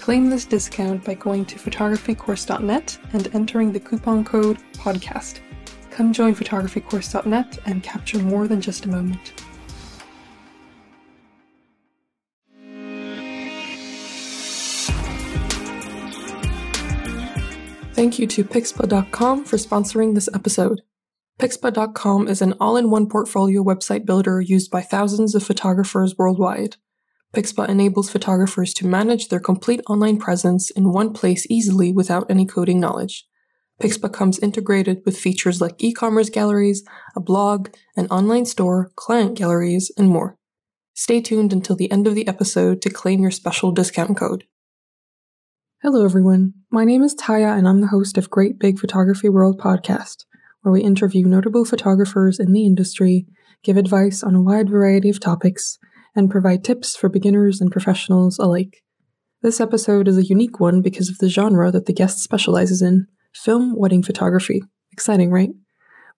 Claim this discount by going to photographycourse.net and entering the coupon code PODCAST. Come join photographycourse.net and capture more than just a moment. Thank you to Pixpa.com for sponsoring this episode. Pixpa.com is an all in one portfolio website builder used by thousands of photographers worldwide. Pixpa enables photographers to manage their complete online presence in one place easily without any coding knowledge. Pixpa comes integrated with features like e commerce galleries, a blog, an online store, client galleries, and more. Stay tuned until the end of the episode to claim your special discount code. Hello, everyone. My name is Taya, and I'm the host of Great Big Photography World podcast, where we interview notable photographers in the industry, give advice on a wide variety of topics, and provide tips for beginners and professionals alike. This episode is a unique one because of the genre that the guest specializes in film wedding photography. Exciting, right?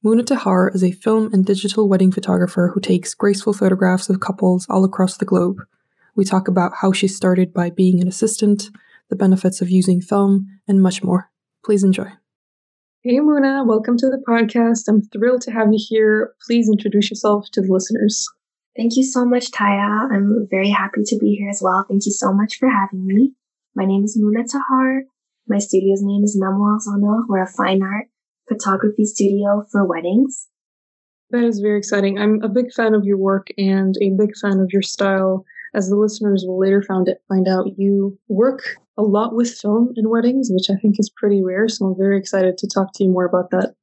Mouna Tahar is a film and digital wedding photographer who takes graceful photographs of couples all across the globe. We talk about how she started by being an assistant the benefits of using film, and much more. Please enjoy. Hey, Mouna, welcome to the podcast. I'm thrilled to have you here. Please introduce yourself to the listeners. Thank you so much, Taya. I'm very happy to be here as well. Thank you so much for having me. My name is Mouna Tahar. My studio's name is Memoires en Or. We're a fine art photography studio for weddings. That is very exciting. I'm a big fan of your work and a big fan of your style. As the listeners will later find, it, find out, you work a lot with film in weddings, which I think is pretty rare. So I'm very excited to talk to you more about that.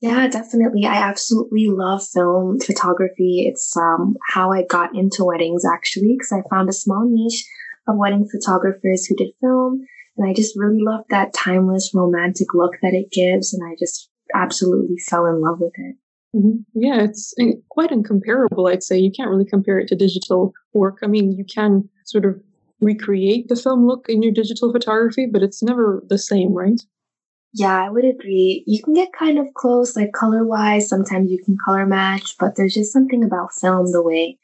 Yeah, definitely. I absolutely love film photography. It's um, how I got into weddings actually, because I found a small niche of wedding photographers who did film. And I just really love that timeless romantic look that it gives. And I just absolutely fell in love with it. Mm-hmm. Yeah, it's quite incomparable, I'd say. You can't really compare it to digital work. I mean, you can sort of recreate the film look in your digital photography, but it's never the same, right? Yeah, I would agree. You can get kind of close, like color wise. Sometimes you can color match, but there's just something about film, the way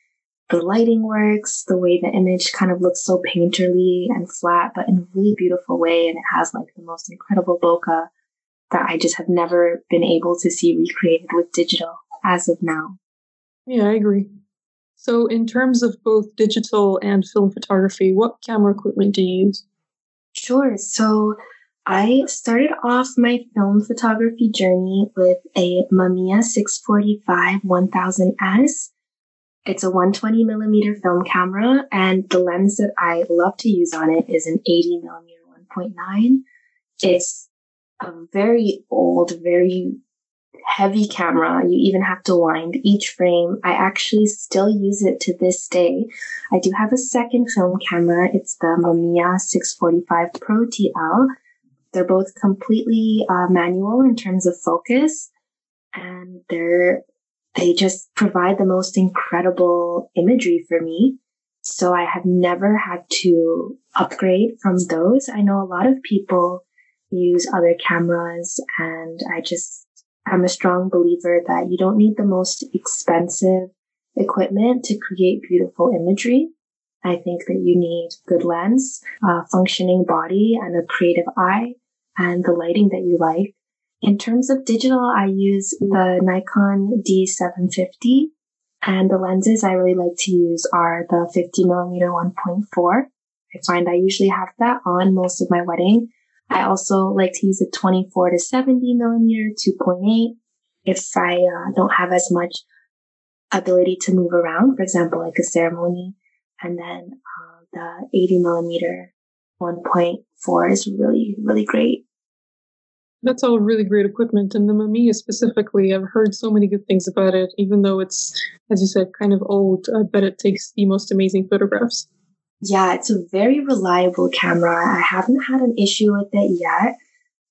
the lighting works, the way the image kind of looks so painterly and flat, but in a really beautiful way. And it has like the most incredible bokeh that I just have never been able to see recreated with digital as of now. Yeah, I agree. So, in terms of both digital and film photography, what camera equipment do you use? Sure. So, I started off my film photography journey with a Mamiya 645 1000S. It's a 120 millimeter film camera, and the lens that I love to use on it is an 80 millimeter 1.9. It's a very old, very heavy camera. You even have to wind each frame. I actually still use it to this day. I do have a second film camera. It's the Mamiya 645 Pro TL. They're both completely uh, manual in terms of focus, and they're they just provide the most incredible imagery for me. So I have never had to upgrade from those. I know a lot of people use other cameras and I just I'm a strong believer that you don't need the most expensive equipment to create beautiful imagery. I think that you need good lens, a functioning body, and a creative eye, and the lighting that you like. In terms of digital, I use the Nikon D750, and the lenses I really like to use are the 50 millimeter 1.4. I find I usually have that on most of my wedding. I also like to use a 24 to 70 millimeter 2.8 if I uh, don't have as much ability to move around, for example, like a ceremony. And then uh, the 80 millimeter 1.4 is really, really great. That's all really great equipment. And the Mamiya specifically, I've heard so many good things about it, even though it's, as you said, kind of old. I bet it takes the most amazing photographs. Yeah, it's a very reliable camera. I haven't had an issue with it yet,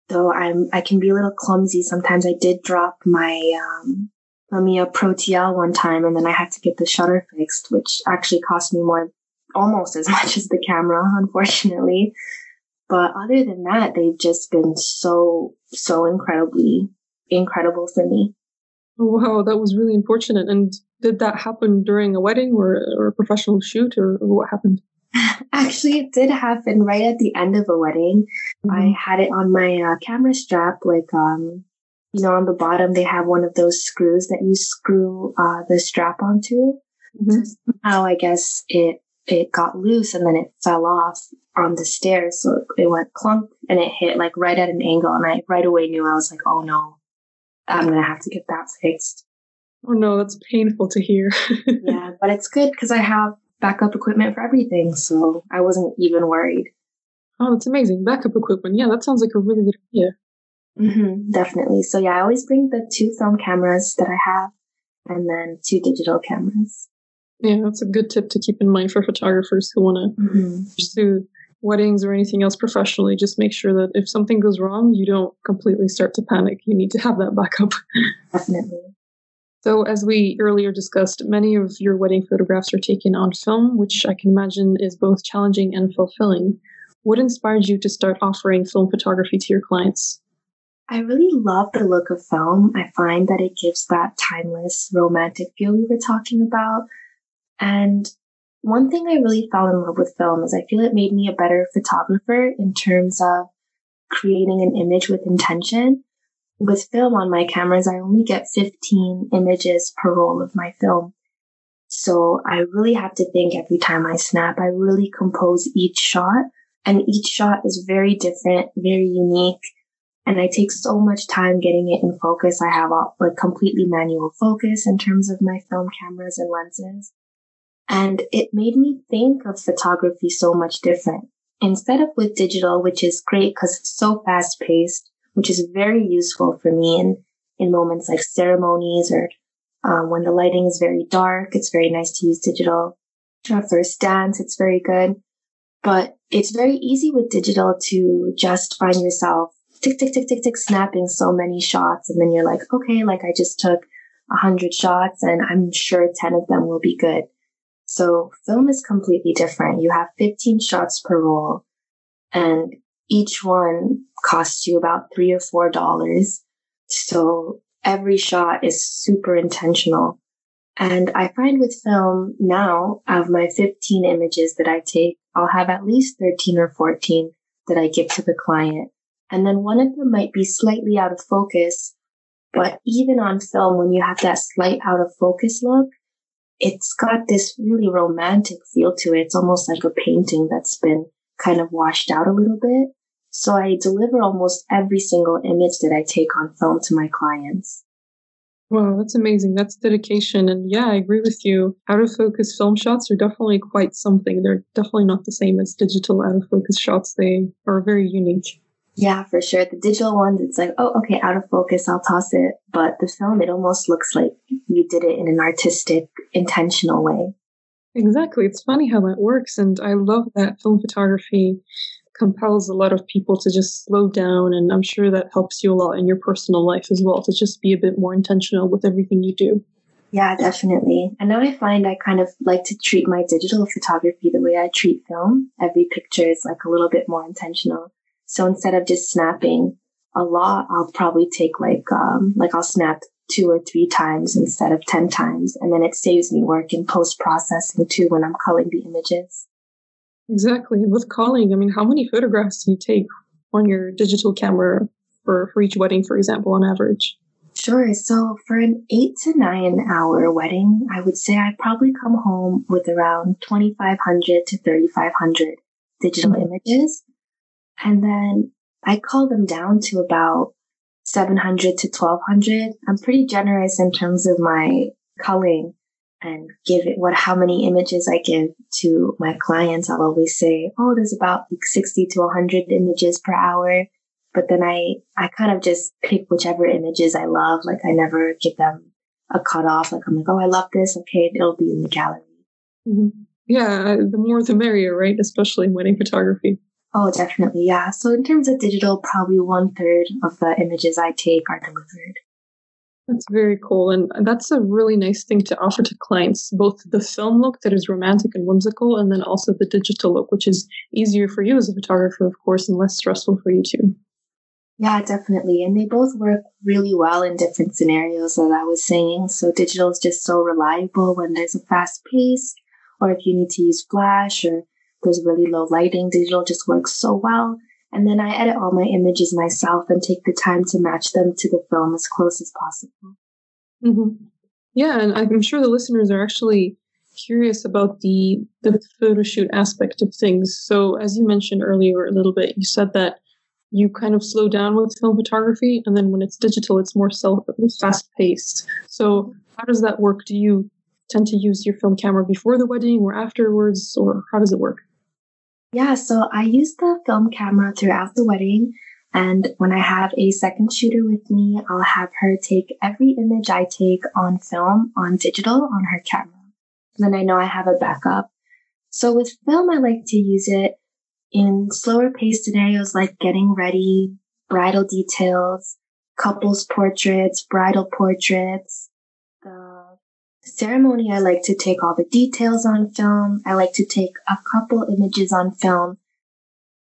though I'm I can be a little clumsy sometimes. I did drop my um, Mamiya Pro TL one time, and then I had to get the shutter fixed, which actually cost me more, almost as much as the camera, unfortunately. But other than that, they've just been so, so incredibly incredible for me. Wow, that was really unfortunate. And did that happen during a wedding or, or a professional shoot, or, or what happened? Actually, it did happen right at the end of a wedding. Mm-hmm. I had it on my uh, camera strap, like, um, you know, on the bottom, they have one of those screws that you screw uh, the strap onto. Mm-hmm. Somehow, I guess it it got loose and then it fell off on the stairs. So it went clunk and it hit like right at an angle. And I right away knew I was like, oh no, I'm going to have to get that fixed. Oh no, that's painful to hear. yeah, but it's good because I have backup equipment for everything. So I wasn't even worried. Oh, that's amazing. Backup equipment. Yeah, that sounds like a really good idea. Mm-hmm, definitely. So yeah, I always bring the two film cameras that I have and then two digital cameras. Yeah, that's a good tip to keep in mind for photographers who want to mm-hmm. pursue weddings or anything else professionally. Just make sure that if something goes wrong, you don't completely start to panic. You need to have that backup. Definitely. So, as we earlier discussed, many of your wedding photographs are taken on film, which I can imagine is both challenging and fulfilling. What inspired you to start offering film photography to your clients? I really love the look of film. I find that it gives that timeless, romantic feel we were talking about. And one thing I really fell in love with film is I feel it made me a better photographer in terms of creating an image with intention. With film on my cameras, I only get 15 images per roll of my film. So I really have to think every time I snap. I really compose each shot and each shot is very different, very unique. And I take so much time getting it in focus. I have a like completely manual focus in terms of my film cameras and lenses. And it made me think of photography so much different. Instead of with digital, which is great because it's so fast paced, which is very useful for me in, in moments like ceremonies or um, when the lighting is very dark, it's very nice to use digital. First dance, it's very good. But it's very easy with digital to just find yourself tick, tick, tick, tick, tick, snapping so many shots. And then you're like, okay, like I just took a hundred shots and I'm sure 10 of them will be good. So film is completely different. You have 15 shots per roll and each one costs you about three or four dollars. So every shot is super intentional. And I find with film now, of my 15 images that I take, I'll have at least 13 or 14 that I give to the client. And then one of them might be slightly out of focus. But even on film, when you have that slight out of focus look, it's got this really romantic feel to it. It's almost like a painting that's been kind of washed out a little bit. So I deliver almost every single image that I take on film to my clients. Wow, that's amazing. That's dedication. And yeah, I agree with you. Out of focus film shots are definitely quite something. They're definitely not the same as digital out of focus shots. They are very unique. Yeah, for sure. The digital ones, it's like, oh, okay, out of focus, I'll toss it. But the film, it almost looks like you did it in an artistic, intentional way. Exactly. It's funny how that works. And I love that film photography compels a lot of people to just slow down. And I'm sure that helps you a lot in your personal life as well, to just be a bit more intentional with everything you do. Yeah, definitely. And now I find I kind of like to treat my digital photography the way I treat film. Every picture is like a little bit more intentional. So instead of just snapping a lot, I'll probably take like, um, like I'll snap two or three times instead of 10 times. And then it saves me work in post processing too when I'm culling the images. Exactly. With calling, I mean, how many photographs do you take on your digital camera for, for each wedding, for example, on average? Sure. So for an eight to nine hour wedding, I would say I probably come home with around 2,500 to 3,500 digital mm-hmm. images. And then I call them down to about 700 to 1200. I'm pretty generous in terms of my culling and give it what, how many images I give to my clients. I'll always say, Oh, there's about like 60 to 100 images per hour. But then I, I kind of just pick whichever images I love. Like I never give them a cutoff. Like I'm like, Oh, I love this. Okay. It'll be in the gallery. Mm-hmm. Yeah. The more the merrier, right? Especially in wedding photography. Oh, definitely. Yeah. So in terms of digital, probably one third of the images I take are delivered. That's very cool. And that's a really nice thing to offer to clients, both the film look that is romantic and whimsical, and then also the digital look, which is easier for you as a photographer, of course, and less stressful for you too. Yeah, definitely. And they both work really well in different scenarios, as I was saying. So digital is just so reliable when there's a fast pace, or if you need to use flash or there's really low lighting. Digital just works so well. And then I edit all my images myself and take the time to match them to the film as close as possible. Mm-hmm. Yeah, and I'm sure the listeners are actually curious about the the photo shoot aspect of things. So, as you mentioned earlier a little bit, you said that you kind of slow down with film photography, and then when it's digital, it's more self fast paced. So, how does that work? Do you tend to use your film camera before the wedding or afterwards, or how does it work? Yeah, so I use the film camera throughout the wedding. And when I have a second shooter with me, I'll have her take every image I take on film, on digital, on her camera. then I know I have a backup. So with film, I like to use it in slower paced scenarios like getting ready, bridal details, couples portraits, bridal portraits, ceremony, I like to take all the details on film. I like to take a couple images on film.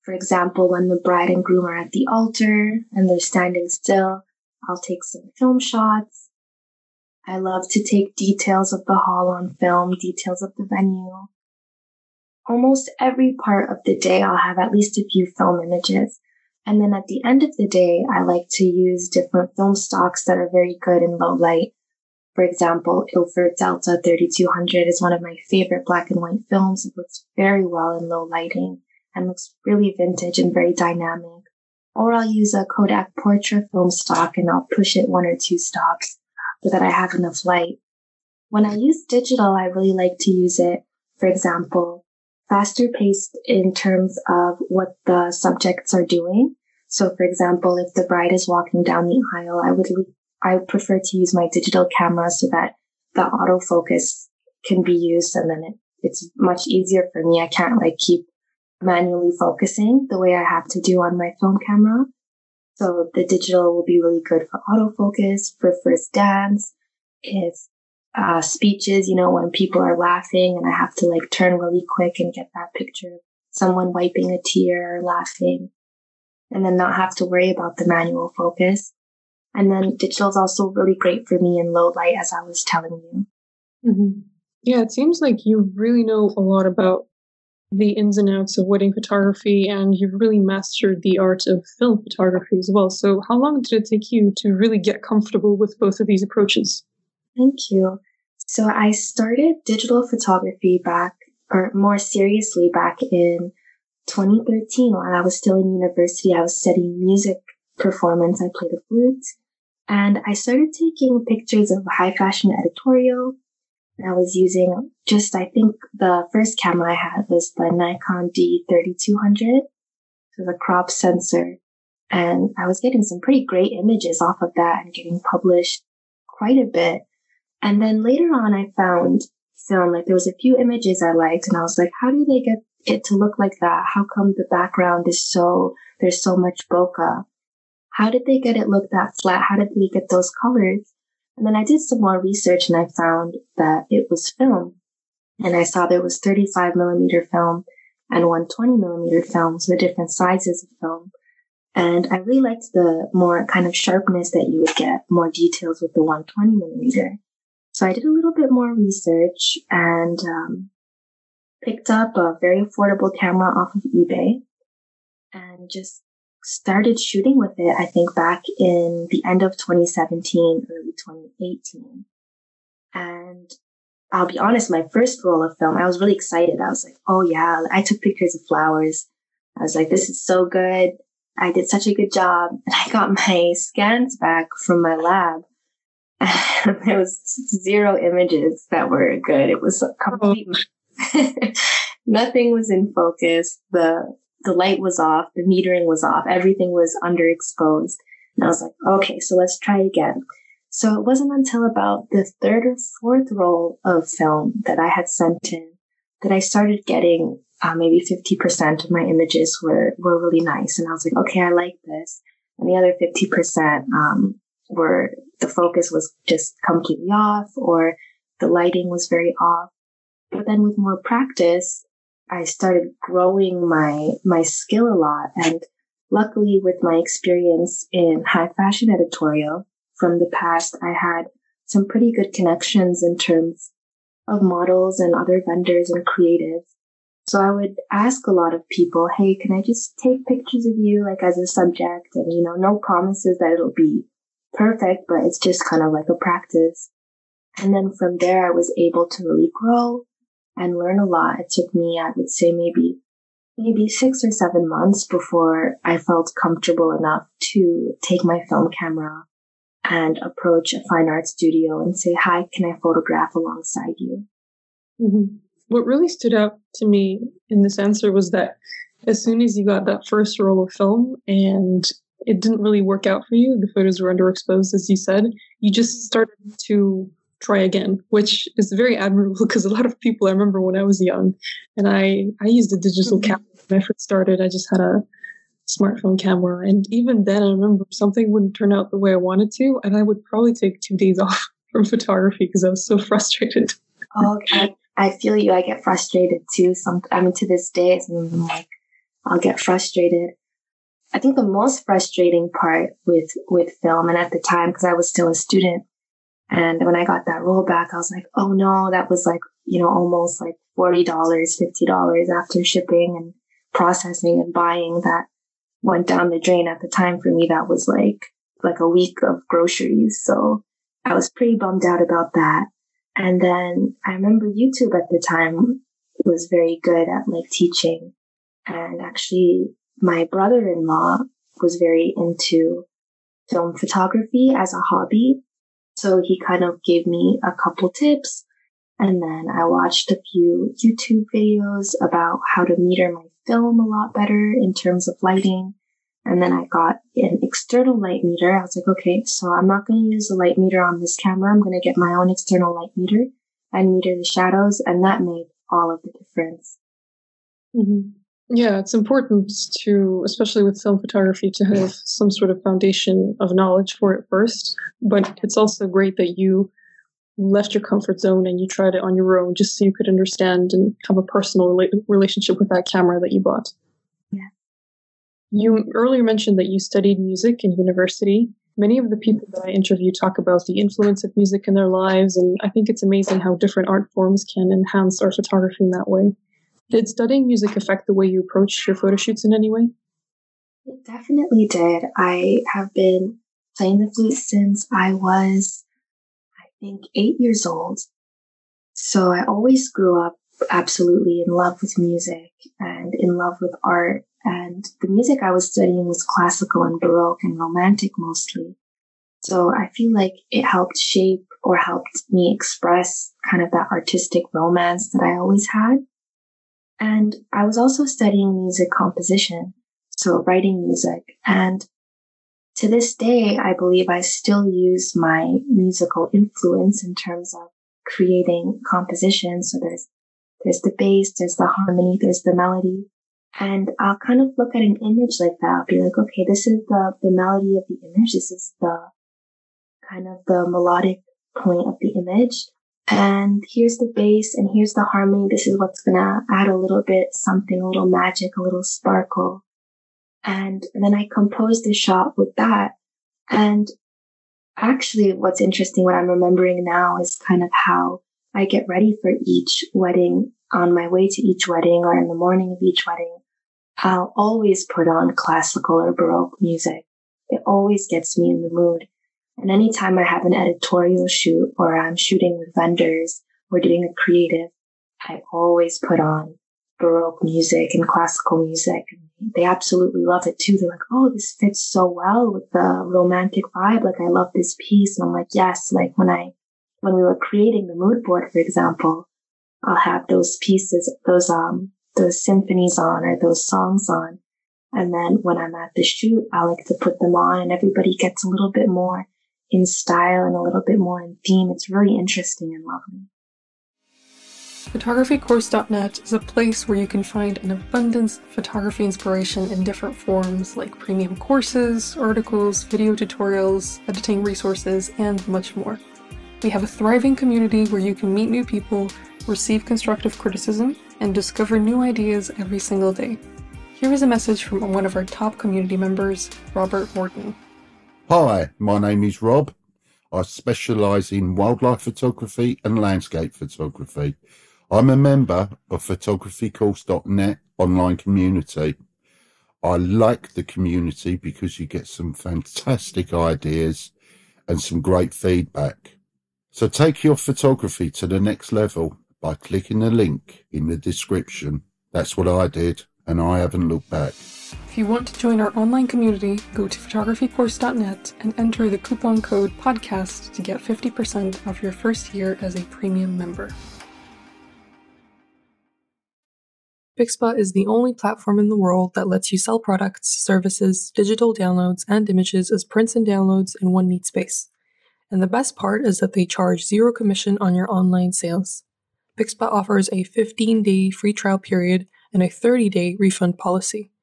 For example, when the bride and groom are at the altar and they're standing still, I'll take some film shots. I love to take details of the hall on film, details of the venue. Almost every part of the day, I'll have at least a few film images. And then at the end of the day, I like to use different film stocks that are very good in low light for example, Ilford Delta 3200 is one of my favorite black and white films. It works very well in low lighting and looks really vintage and very dynamic. Or I'll use a Kodak Portra film stock and I'll push it one or two stops so that I have enough light. When I use digital, I really like to use it, for example, faster paced in terms of what the subjects are doing. So, for example, if the bride is walking down the aisle, I would I prefer to use my digital camera so that the autofocus can be used and then it, it's much easier for me. I can't like keep manually focusing the way I have to do on my film camera. So the digital will be really good for autofocus, for first dance, if uh, speeches, you know, when people are laughing and I have to like turn really quick and get that picture of someone wiping a tear or laughing and then not have to worry about the manual focus. And then digital is also really great for me in low light, as I was telling you. Mm-hmm. Yeah, it seems like you really know a lot about the ins and outs of wedding photography, and you've really mastered the art of film photography as well. So, how long did it take you to really get comfortable with both of these approaches? Thank you. So, I started digital photography back, or more seriously, back in 2013 while I was still in university. I was studying music performance. I played the flute and I started taking pictures of high fashion editorial. I was using just, I think the first camera I had was the Nikon D3200. So the crop sensor. And I was getting some pretty great images off of that and getting published quite a bit. And then later on, I found film, like there was a few images I liked and I was like, how do they get it to look like that? How come the background is so, there's so much bokeh? How did they get it look that flat? How did they get those colors? And then I did some more research and I found that it was film. And I saw there was 35 millimeter film and 120 millimeter film, so different sizes of film. And I really liked the more kind of sharpness that you would get, more details with the 120 millimeter. So I did a little bit more research and um, picked up a very affordable camera off of eBay and just started shooting with it, I think back in the end of 2017, early 2018. And I'll be honest, my first roll of film, I was really excited. I was like, oh yeah, I took pictures of flowers. I was like, this is so good. I did such a good job. And I got my scans back from my lab. And there was zero images that were good. It was complete. Oh. Nothing was in focus. The the light was off, the metering was off, everything was underexposed. And I was like, okay, so let's try again. So it wasn't until about the third or fourth roll of film that I had sent in that I started getting uh, maybe 50% of my images were, were really nice. And I was like, okay, I like this. And the other 50%, um, were the focus was just completely off or the lighting was very off. But then with more practice, I started growing my, my skill a lot. And luckily with my experience in high fashion editorial from the past, I had some pretty good connections in terms of models and other vendors and creatives. So I would ask a lot of people, Hey, can I just take pictures of you like as a subject? And, you know, no promises that it'll be perfect, but it's just kind of like a practice. And then from there, I was able to really grow and learn a lot. It took me, I would say maybe, maybe six or seven months before I felt comfortable enough to take my film camera and approach a fine art studio and say, hi, can I photograph alongside you? Mm-hmm. What really stood out to me in this answer was that as soon as you got that first roll of film and it didn't really work out for you, the photos were underexposed, as you said, you just started to try again, which is very admirable because a lot of people I remember when I was young and I, I used a digital mm-hmm. camera when I first started. I just had a smartphone camera. And even then I remember something wouldn't turn out the way I wanted to. And I would probably take two days off from photography because I was so frustrated. Oh, I, I feel you. I get frustrated too. Some, I mean, to this day, I'm like, I'll get frustrated. I think the most frustrating part with, with film and at the time, because I was still a student, and when I got that rollback, I was like, oh no, that was like, you know, almost like $40, $50 after shipping and processing and buying that went down the drain at the time for me. That was like, like a week of groceries. So I was pretty bummed out about that. And then I remember YouTube at the time was very good at like teaching. And actually my brother-in-law was very into film photography as a hobby. So he kind of gave me a couple tips. And then I watched a few YouTube videos about how to meter my film a lot better in terms of lighting. And then I got an external light meter. I was like, okay, so I'm not going to use the light meter on this camera. I'm going to get my own external light meter and meter the shadows. And that made all of the difference. Mm-hmm. Yeah, it's important to, especially with film photography, to have some sort of foundation of knowledge for it first. But it's also great that you left your comfort zone and you tried it on your own just so you could understand and have a personal rela- relationship with that camera that you bought. Yeah. You earlier mentioned that you studied music in university. Many of the people that I interview talk about the influence of music in their lives, and I think it's amazing how different art forms can enhance our photography in that way. Did studying music affect the way you approached your photo shoots in any way? It definitely did. I have been playing the flute since I was, I think, eight years old. So I always grew up absolutely in love with music and in love with art. And the music I was studying was classical and baroque and romantic mostly. So I feel like it helped shape or helped me express kind of that artistic romance that I always had. And I was also studying music composition, so writing music. And to this day, I believe I still use my musical influence in terms of creating composition. So there's, there's the bass, there's the harmony, there's the melody. And I'll kind of look at an image like that. I'll be like, okay, this is the, the melody of the image. This is the kind of the melodic point of the image and here's the bass and here's the harmony. This is what's gonna add a little bit something, a little magic, a little sparkle. And then I composed the shot with that. And actually, what's interesting, what I'm remembering now is kind of how I get ready for each wedding on my way to each wedding or in the morning of each wedding. I'll always put on classical or Baroque music. It always gets me in the mood. And anytime I have an editorial shoot or I'm shooting with vendors or doing a creative, I always put on Baroque music and classical music. They absolutely love it too. They're like, oh, this fits so well with the romantic vibe. Like, I love this piece. And I'm like, yes, like when I, when we were creating the mood board, for example, I'll have those pieces, those, um, those symphonies on or those songs on. And then when I'm at the shoot, I like to put them on and everybody gets a little bit more in style and a little bit more in theme. It's really interesting and lovely. PhotographyCourse.net is a place where you can find an abundance of photography inspiration in different forms like premium courses, articles, video tutorials, editing resources, and much more. We have a thriving community where you can meet new people, receive constructive criticism, and discover new ideas every single day. Here is a message from one of our top community members, Robert Morton. Hi, my name is Rob. I specialise in wildlife photography and landscape photography. I'm a member of photographycourse.net online community. I like the community because you get some fantastic ideas and some great feedback. So take your photography to the next level by clicking the link in the description. That's what I did, and I haven't looked back. If you want to join our online community, go to photographycourse.net and enter the coupon code PODCAST to get 50% off your first year as a premium member. Pixpa is the only platform in the world that lets you sell products, services, digital downloads, and images as prints and downloads in one neat space. And the best part is that they charge zero commission on your online sales. Pixpa offers a 15 day free trial period and a 30 day refund policy.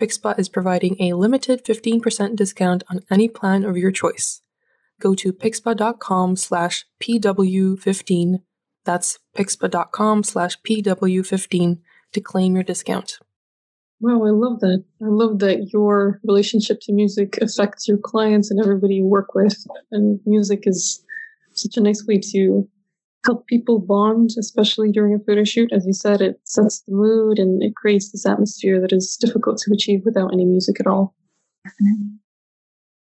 Pixpa is providing a limited 15% discount on any plan of your choice. Go to pixpa.com slash pw15. That's pixpa.com slash pw15 to claim your discount. Wow, I love that. I love that your relationship to music affects your clients and everybody you work with. And music is such a nice way to help people bond, especially during a photo shoot. As you said, it sets the mood and it creates this atmosphere that is difficult to achieve without any music at all. Definitely.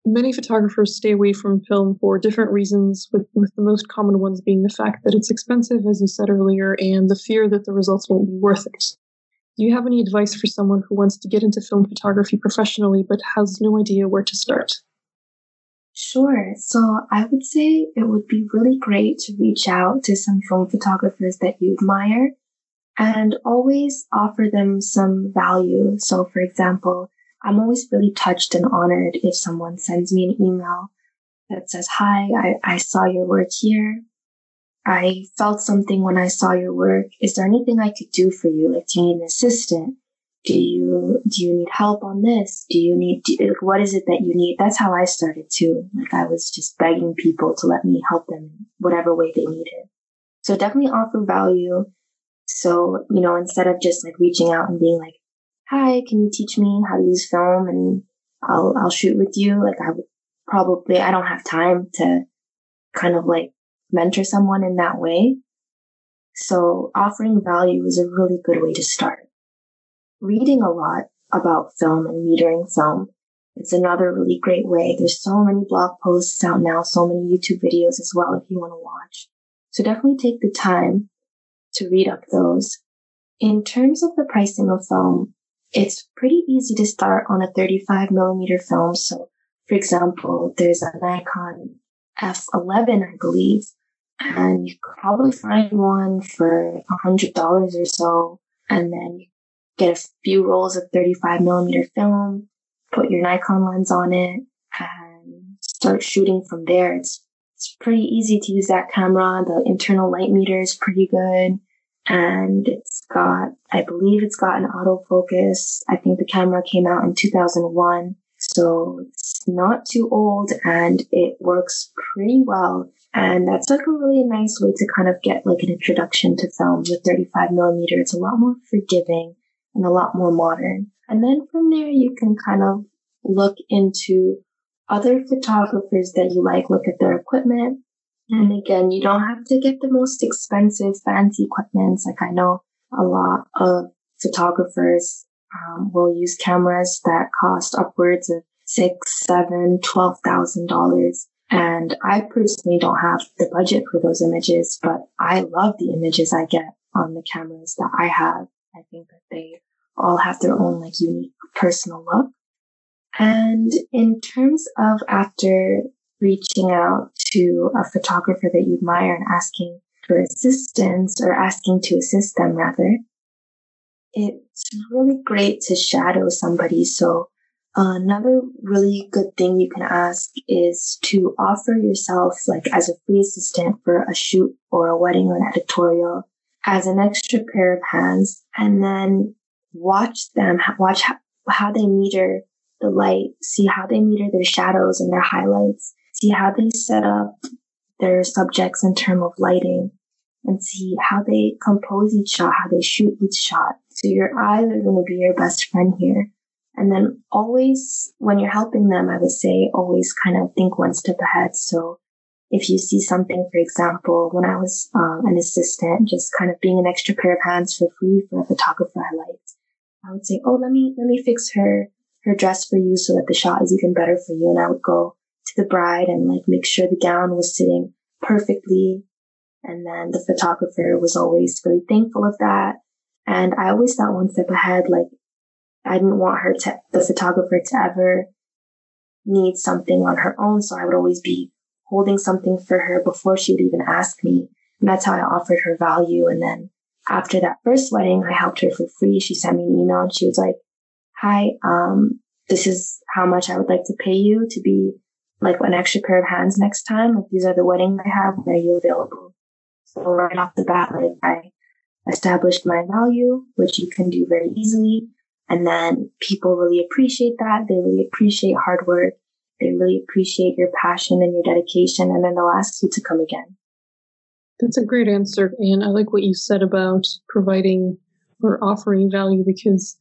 Many photographers stay away from film for different reasons, with, with the most common ones being the fact that it's expensive, as you said earlier, and the fear that the results won't be worth it. Do you have any advice for someone who wants to get into film photography professionally but has no idea where to start? Sure. So I would say it would be really great to reach out to some film photographers that you admire and always offer them some value. So for example, I'm always really touched and honored if someone sends me an email that says, Hi, I, I saw your work here. I felt something when I saw your work. Is there anything I could do for you? Like, do you need an assistant? Do you do you need help on this? Do you need do, like, what is it that you need? That's how i started too. Like i was just begging people to let me help them whatever way they needed. So definitely offer value. So you know instead of just like reaching out and being like hi can you teach me how to use film and i'll i'll shoot with you? Like i would probably i don't have time to kind of like mentor someone in that way. So offering value is a really good way to start reading a lot about film and metering film. It's another really great way. There's so many blog posts out now, so many YouTube videos as well if you want to watch. So definitely take the time to read up those. In terms of the pricing of film, it's pretty easy to start on a 35 millimeter film. So for example, there's a Nikon F11, I believe, and you could probably find one for a hundred dollars or so. And then you get a few rolls of 35 millimeter film, put your Nikon lens on it, and start shooting from there. It's it's pretty easy to use that camera. The internal light meter is pretty good. And it's got, I believe it's got an autofocus. I think the camera came out in 2001. So it's not too old and it works pretty well. And that's like a really nice way to kind of get like an introduction to film with 35 millimeter. It's a lot more forgiving and a lot more modern. And then from there, you can kind of look into other photographers that you like, look at their equipment. And again, you don't have to get the most expensive, fancy equipment. Like I know a lot of photographers um, will use cameras that cost upwards of six, seven, twelve thousand dollars. And I personally don't have the budget for those images, but I love the images I get on the cameras that I have. I think that they all have their own like unique personal look. And in terms of after reaching out to a photographer that you admire and asking for assistance or asking to assist them rather, it's really great to shadow somebody. So another really good thing you can ask is to offer yourself like as a free assistant for a shoot or a wedding or an editorial as an extra pair of hands and then watch them, watch how, how they meter the light, see how they meter their shadows and their highlights, see how they set up their subjects in terms of lighting and see how they compose each shot, how they shoot each shot. So your eyes are going to be your best friend here. And then always, when you're helping them, I would say always kind of think one step ahead. So if you see something, for example, when I was um, an assistant, just kind of being an extra pair of hands for free for a photographer I liked, I would say, "Oh, let me let me fix her her dress for you so that the shot is even better for you." And I would go to the bride and like make sure the gown was sitting perfectly. And then the photographer was always really thankful of that. And I always thought one step ahead, like I didn't want her to, the photographer to ever need something on her own. So I would always be holding something for her before she would even ask me. And that's how I offered her value. And then after that first wedding, I helped her for free. She sent me an email and she was like, Hi, um, this is how much I would like to pay you to be like an extra pair of hands next time. Like these are the weddings I have. Are you available? So right off the bat, like I established my value, which you can do very easily. And then people really appreciate that. They really appreciate hard work. They really appreciate your passion and your dedication. And then they'll ask you to come again. That's a great answer. And I like what you said about providing or offering value because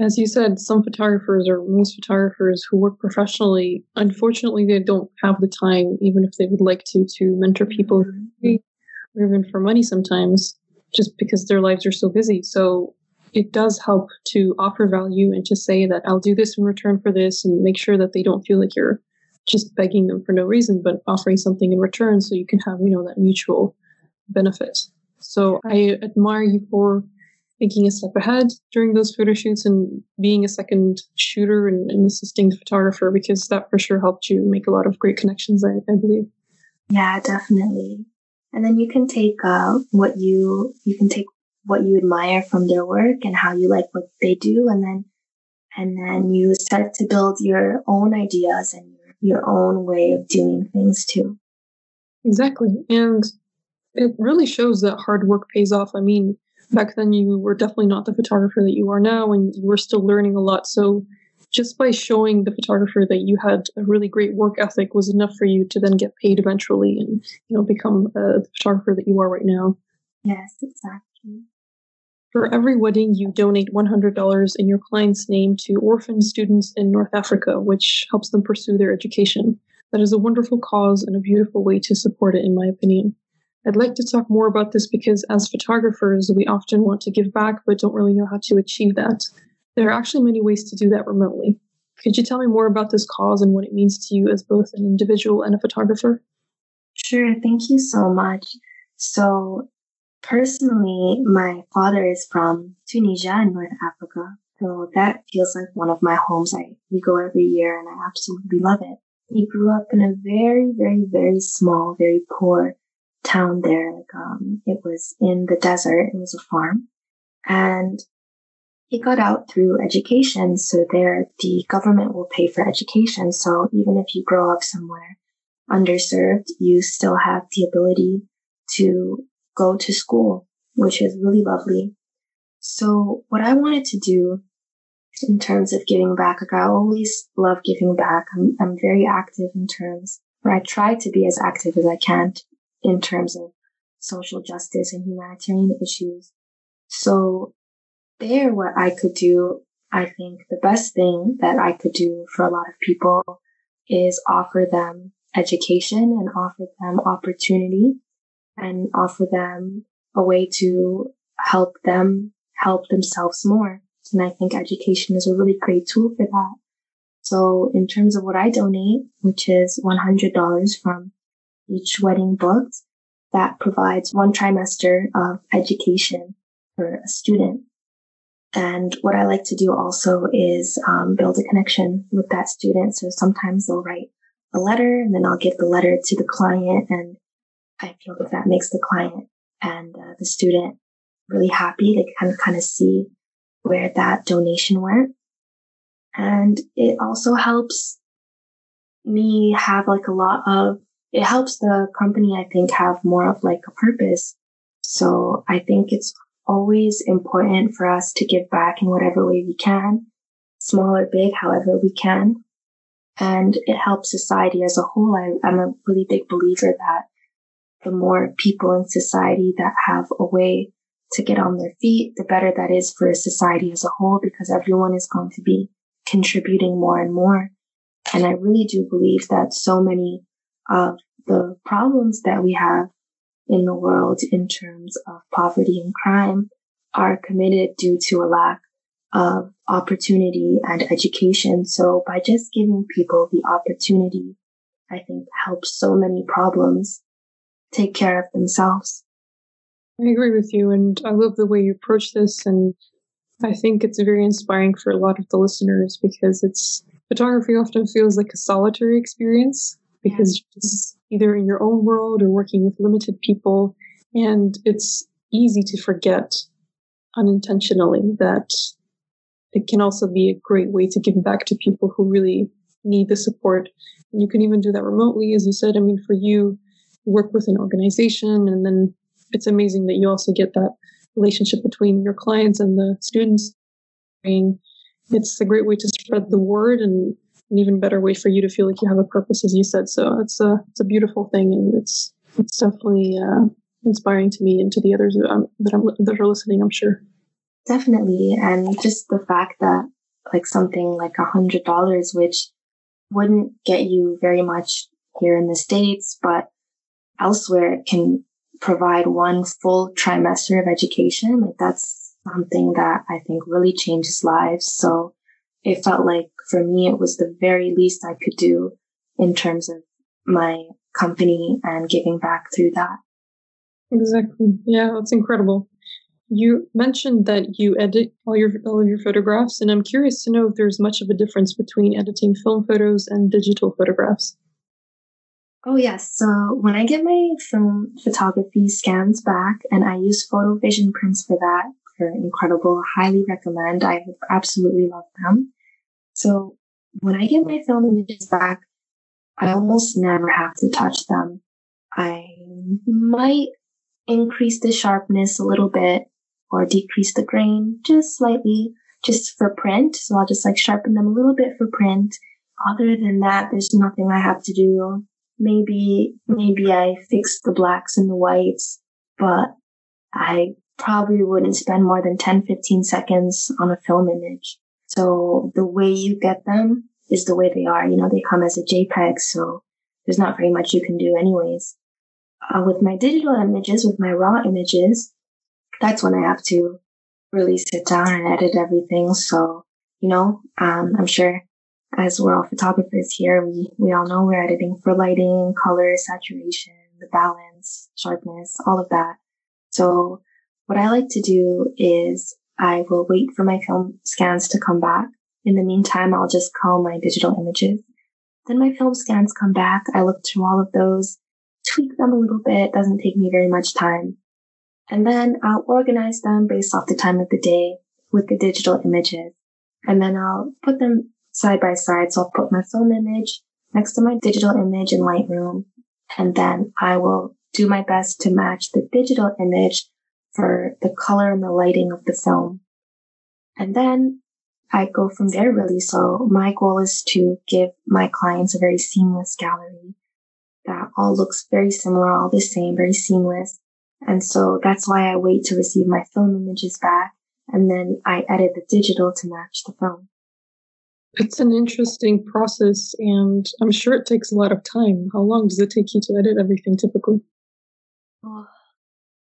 as you said, some photographers or most photographers who work professionally, unfortunately, they don't have the time, even if they would like to, to mentor people mm-hmm. or even for money sometimes, just because their lives are so busy. So it does help to offer value and to say that I'll do this in return for this and make sure that they don't feel like you're just begging them for no reason, but offering something in return so you can have, you know, that mutual benefit. So I admire you for thinking a step ahead during those photo shoots and being a second shooter and, and assisting the photographer because that for sure helped you make a lot of great connections, I, I believe. Yeah, definitely. And then you can take uh, what you you can take what you admire from their work and how you like what they do, and then and then you start to build your own ideas and your own way of doing things too. Exactly, and it really shows that hard work pays off. I mean, back then you were definitely not the photographer that you are now, and you were still learning a lot. So just by showing the photographer that you had a really great work ethic was enough for you to then get paid eventually and you know become uh, the photographer that you are right now. Yes, exactly. For every wedding, you donate $100 in your client's name to orphan students in North Africa, which helps them pursue their education. That is a wonderful cause and a beautiful way to support it, in my opinion. I'd like to talk more about this because as photographers, we often want to give back but don't really know how to achieve that. There are actually many ways to do that remotely. Could you tell me more about this cause and what it means to you as both an individual and a photographer? Sure, thank you so much. So, personally, my father is from Tunisia in North Africa. So that feels like one of my homes. I we go every year and I absolutely love it. He grew up in a very, very, very small, very poor town there. Like um, it was in the desert. It was a farm, and he got out through education. So there, the government will pay for education. So even if you grow up somewhere underserved, you still have the ability to go to school, which is really lovely. So what I wanted to do in terms of giving back, like I always love giving back. I'm, I'm very active in terms, or I try to be as active as I can in terms of social justice and humanitarian issues. So there, what I could do, I think the best thing that I could do for a lot of people is offer them education and offer them opportunity and offer them a way to help them help themselves more. And I think education is a really great tool for that. So in terms of what I donate, which is $100 from each wedding booked, that provides one trimester of education for a student. And what I like to do also is um, build a connection with that student. So sometimes they'll write a letter and then I'll give the letter to the client. And I feel that that makes the client and uh, the student really happy. They of kind of see where that donation went. And it also helps me have like a lot of, it helps the company, I think, have more of like a purpose. So I think it's always important for us to give back in whatever way we can, small or big, however we can. And it helps society as a whole. I, I'm a really big believer that the more people in society that have a way to get on their feet, the better that is for society as a whole because everyone is going to be contributing more and more. And I really do believe that so many of the problems that we have in the world in terms of poverty and crime are committed due to a lack of opportunity and education. So by just giving people the opportunity, I think helps so many problems take care of themselves. I agree with you, and I love the way you approach this. And I think it's very inspiring for a lot of the listeners because it's photography often feels like a solitary experience because it's either in your own world or working with limited people. And it's easy to forget unintentionally that it can also be a great way to give back to people who really need the support. And you can even do that remotely, as you said. I mean, for you, work with an organization, and then it's amazing that you also get that relationship between your clients and the students. It's a great way to spread the word and an even better way for you to feel like you have a purpose, as you said. So it's a it's a beautiful thing, and it's it's definitely uh, inspiring to me and to the others that, I'm, that, I'm, that are listening. I'm sure. Definitely, and just the fact that like something like a hundred dollars, which wouldn't get you very much here in the states, but elsewhere it can provide one full trimester of education. Like that's something that I think really changes lives. So it felt like for me, it was the very least I could do in terms of my company and giving back through that. Exactly. Yeah, that's incredible. You mentioned that you edit all your all of your photographs, and I'm curious to know if there's much of a difference between editing film photos and digital photographs. Oh yes. So when I get my film photography scans back, and I use Photovision prints for that, they're incredible. Highly recommend. I absolutely love them. So when I get my film images back, I almost never have to touch them. I might increase the sharpness a little bit or decrease the grain just slightly just for print. So I'll just like sharpen them a little bit for print. Other than that, there's nothing I have to do. Maybe, maybe I fix the blacks and the whites, but I probably wouldn't spend more than 10, 15 seconds on a film image. So the way you get them is the way they are. You know, they come as a JPEG, so there's not very much you can do anyways. Uh, with my digital images, with my raw images, that's when I have to really sit down and edit everything. So, you know, um, I'm sure as we're all photographers here, we, we all know we're editing for lighting, color, saturation, the balance, sharpness, all of that. So what I like to do is I will wait for my film scans to come back. In the meantime, I'll just call my digital images. Then my film scans come back. I look through all of those, tweak them a little bit. Doesn't take me very much time. And then I'll organize them based off the time of the day with the digital images. And then I'll put them side by side. So I'll put my film image next to my digital image in Lightroom. And then I will do my best to match the digital image for the color and the lighting of the film. And then I go from there really. So my goal is to give my clients a very seamless gallery that all looks very similar, all the same, very seamless. And so that's why I wait to receive my film images back and then I edit the digital to match the film. It's an interesting process, and I'm sure it takes a lot of time. How long does it take you to edit everything typically? Oh,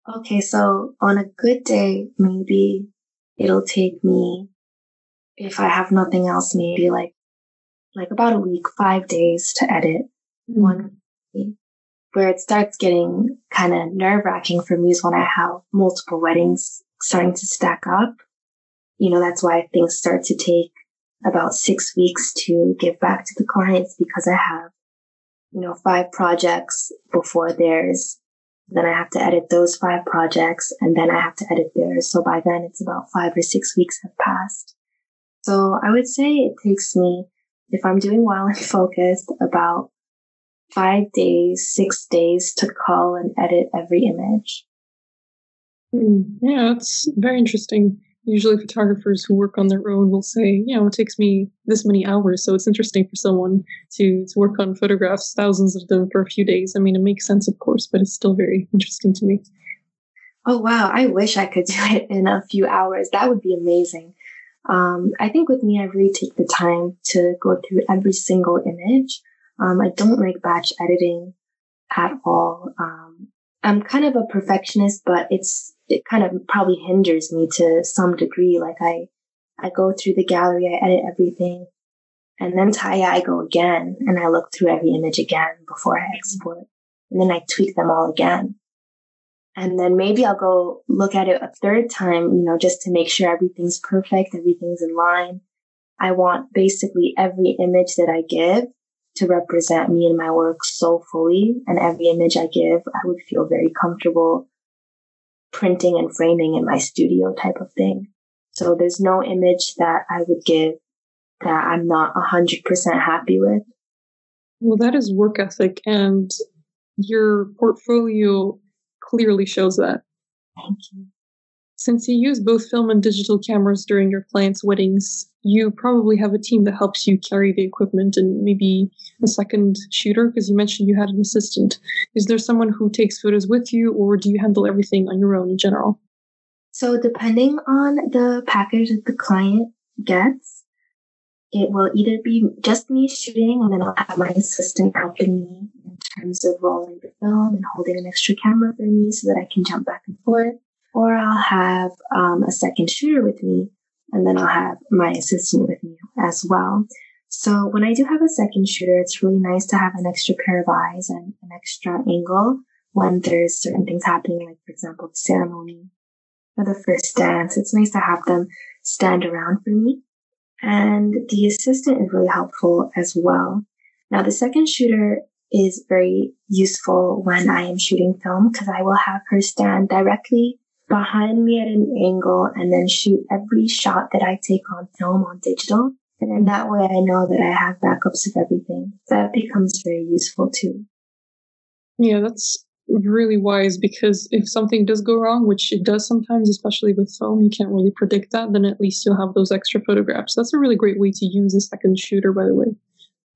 okay, so on a good day, maybe it'll take me, if I have nothing else, maybe like like about a week, five days to edit mm-hmm. one. Where it starts getting kind of nerve wracking for me is when I have multiple weddings starting to stack up. You know, that's why things start to take about six weeks to give back to the clients because I have, you know, five projects before theirs. Then I have to edit those five projects and then I have to edit theirs. So by then it's about five or six weeks have passed. So I would say it takes me, if I'm doing well and focused, about five days, six days to call and edit every image. Mm, yeah, that's very interesting usually photographers who work on their own will say, you know, it takes me this many hours. So it's interesting for someone to, to work on photographs, thousands of them for a few days. I mean, it makes sense, of course, but it's still very interesting to me. Oh, wow. I wish I could do it in a few hours. That would be amazing. Um, I think with me, I really take the time to go through every single image. Um, I don't like batch editing at all. Um, I'm kind of a perfectionist, but it's it kind of probably hinders me to some degree. Like I, I go through the gallery, I edit everything, and then Taya, I go again and I look through every image again before I export, and then I tweak them all again. And then maybe I'll go look at it a third time, you know, just to make sure everything's perfect, everything's in line. I want basically every image that I give to represent me and my work so fully. And every image I give, I would feel very comfortable printing and framing in my studio type of thing. So there's no image that I would give that I'm not 100% happy with. Well, that is work ethic, and your portfolio clearly shows that. Thank you. Since you use both film and digital cameras during your clients' weddings, you probably have a team that helps you carry the equipment and maybe a second shooter because you mentioned you had an assistant. Is there someone who takes photos with you or do you handle everything on your own in general? So, depending on the package that the client gets, it will either be just me shooting and then I'll have my assistant helping me in terms of rolling the film and holding an extra camera for me so that I can jump back and forth or I'll have um, a second shooter with me, and then I'll have my assistant with me as well. So when I do have a second shooter, it's really nice to have an extra pair of eyes and an extra angle when there's certain things happening, like for example, the ceremony or the first dance. It's nice to have them stand around for me. And the assistant is really helpful as well. Now, the second shooter is very useful when I am shooting film because I will have her stand directly behind me at an angle and then shoot every shot that I take on film on digital. And then that way I know that I have backups of everything. That becomes very useful too. Yeah, that's really wise because if something does go wrong, which it does sometimes, especially with film, you can't really predict that, then at least you'll have those extra photographs. That's a really great way to use a second shooter, by the way.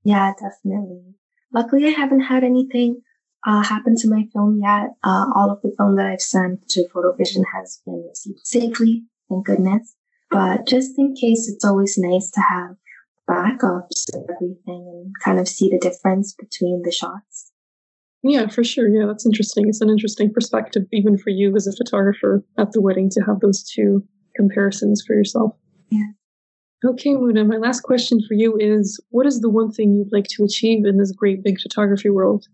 Yeah, definitely. Luckily, I haven't had anything uh, happened to my film yet. Uh, all of the film that I've sent to Photovision has been received safely, thank goodness. But just in case, it's always nice to have backups of everything and kind of see the difference between the shots. Yeah, for sure. Yeah, that's interesting. It's an interesting perspective, even for you as a photographer at the wedding, to have those two comparisons for yourself. Yeah. Okay, Mouna, my last question for you is what is the one thing you'd like to achieve in this great big photography world?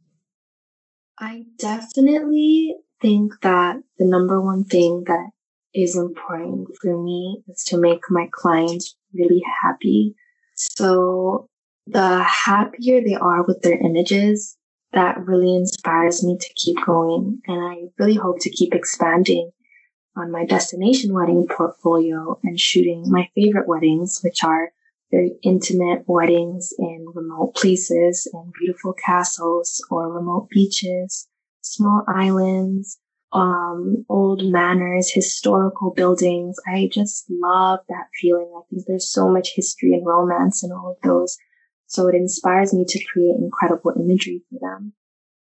I definitely think that the number one thing that is important for me is to make my clients really happy. So the happier they are with their images, that really inspires me to keep going. And I really hope to keep expanding on my destination wedding portfolio and shooting my favorite weddings, which are very intimate weddings in remote places, in beautiful castles or remote beaches, small islands, um, old manors, historical buildings. I just love that feeling. I think there's so much history and romance in all of those. So it inspires me to create incredible imagery for them.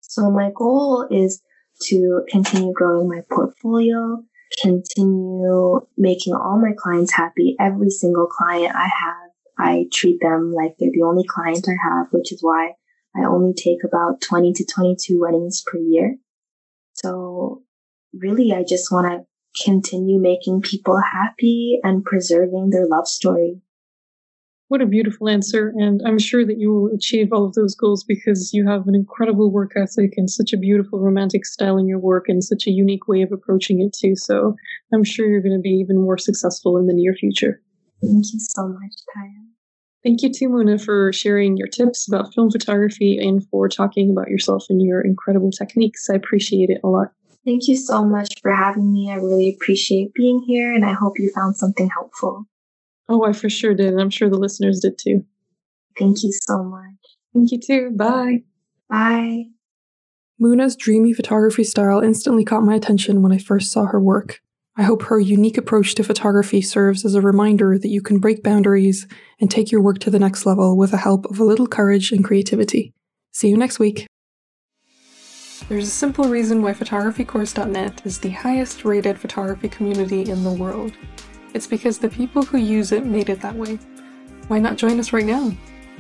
So my goal is to continue growing my portfolio, continue making all my clients happy. Every single client I have, I treat them like they're the only client I have, which is why I only take about 20 to 22 weddings per year. So really, I just want to continue making people happy and preserving their love story. What a beautiful answer. And I'm sure that you will achieve all of those goals because you have an incredible work ethic and such a beautiful romantic style in your work and such a unique way of approaching it too. So I'm sure you're going to be even more successful in the near future. Thank you so much, Taya. Thank you too, Mouna, for sharing your tips about film photography and for talking about yourself and your incredible techniques. I appreciate it a lot. Thank you so much for having me. I really appreciate being here and I hope you found something helpful. Oh, I for sure did. And I'm sure the listeners did too. Thank you so much. Thank you too. Bye. Bye. Mouna's dreamy photography style instantly caught my attention when I first saw her work. I hope her unique approach to photography serves as a reminder that you can break boundaries and take your work to the next level with the help of a little courage and creativity. See you next week. There's a simple reason why photographycourse.net is the highest rated photography community in the world. It's because the people who use it made it that way. Why not join us right now?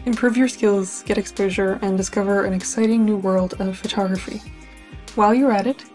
Improve your skills, get exposure, and discover an exciting new world of photography. While you're at it,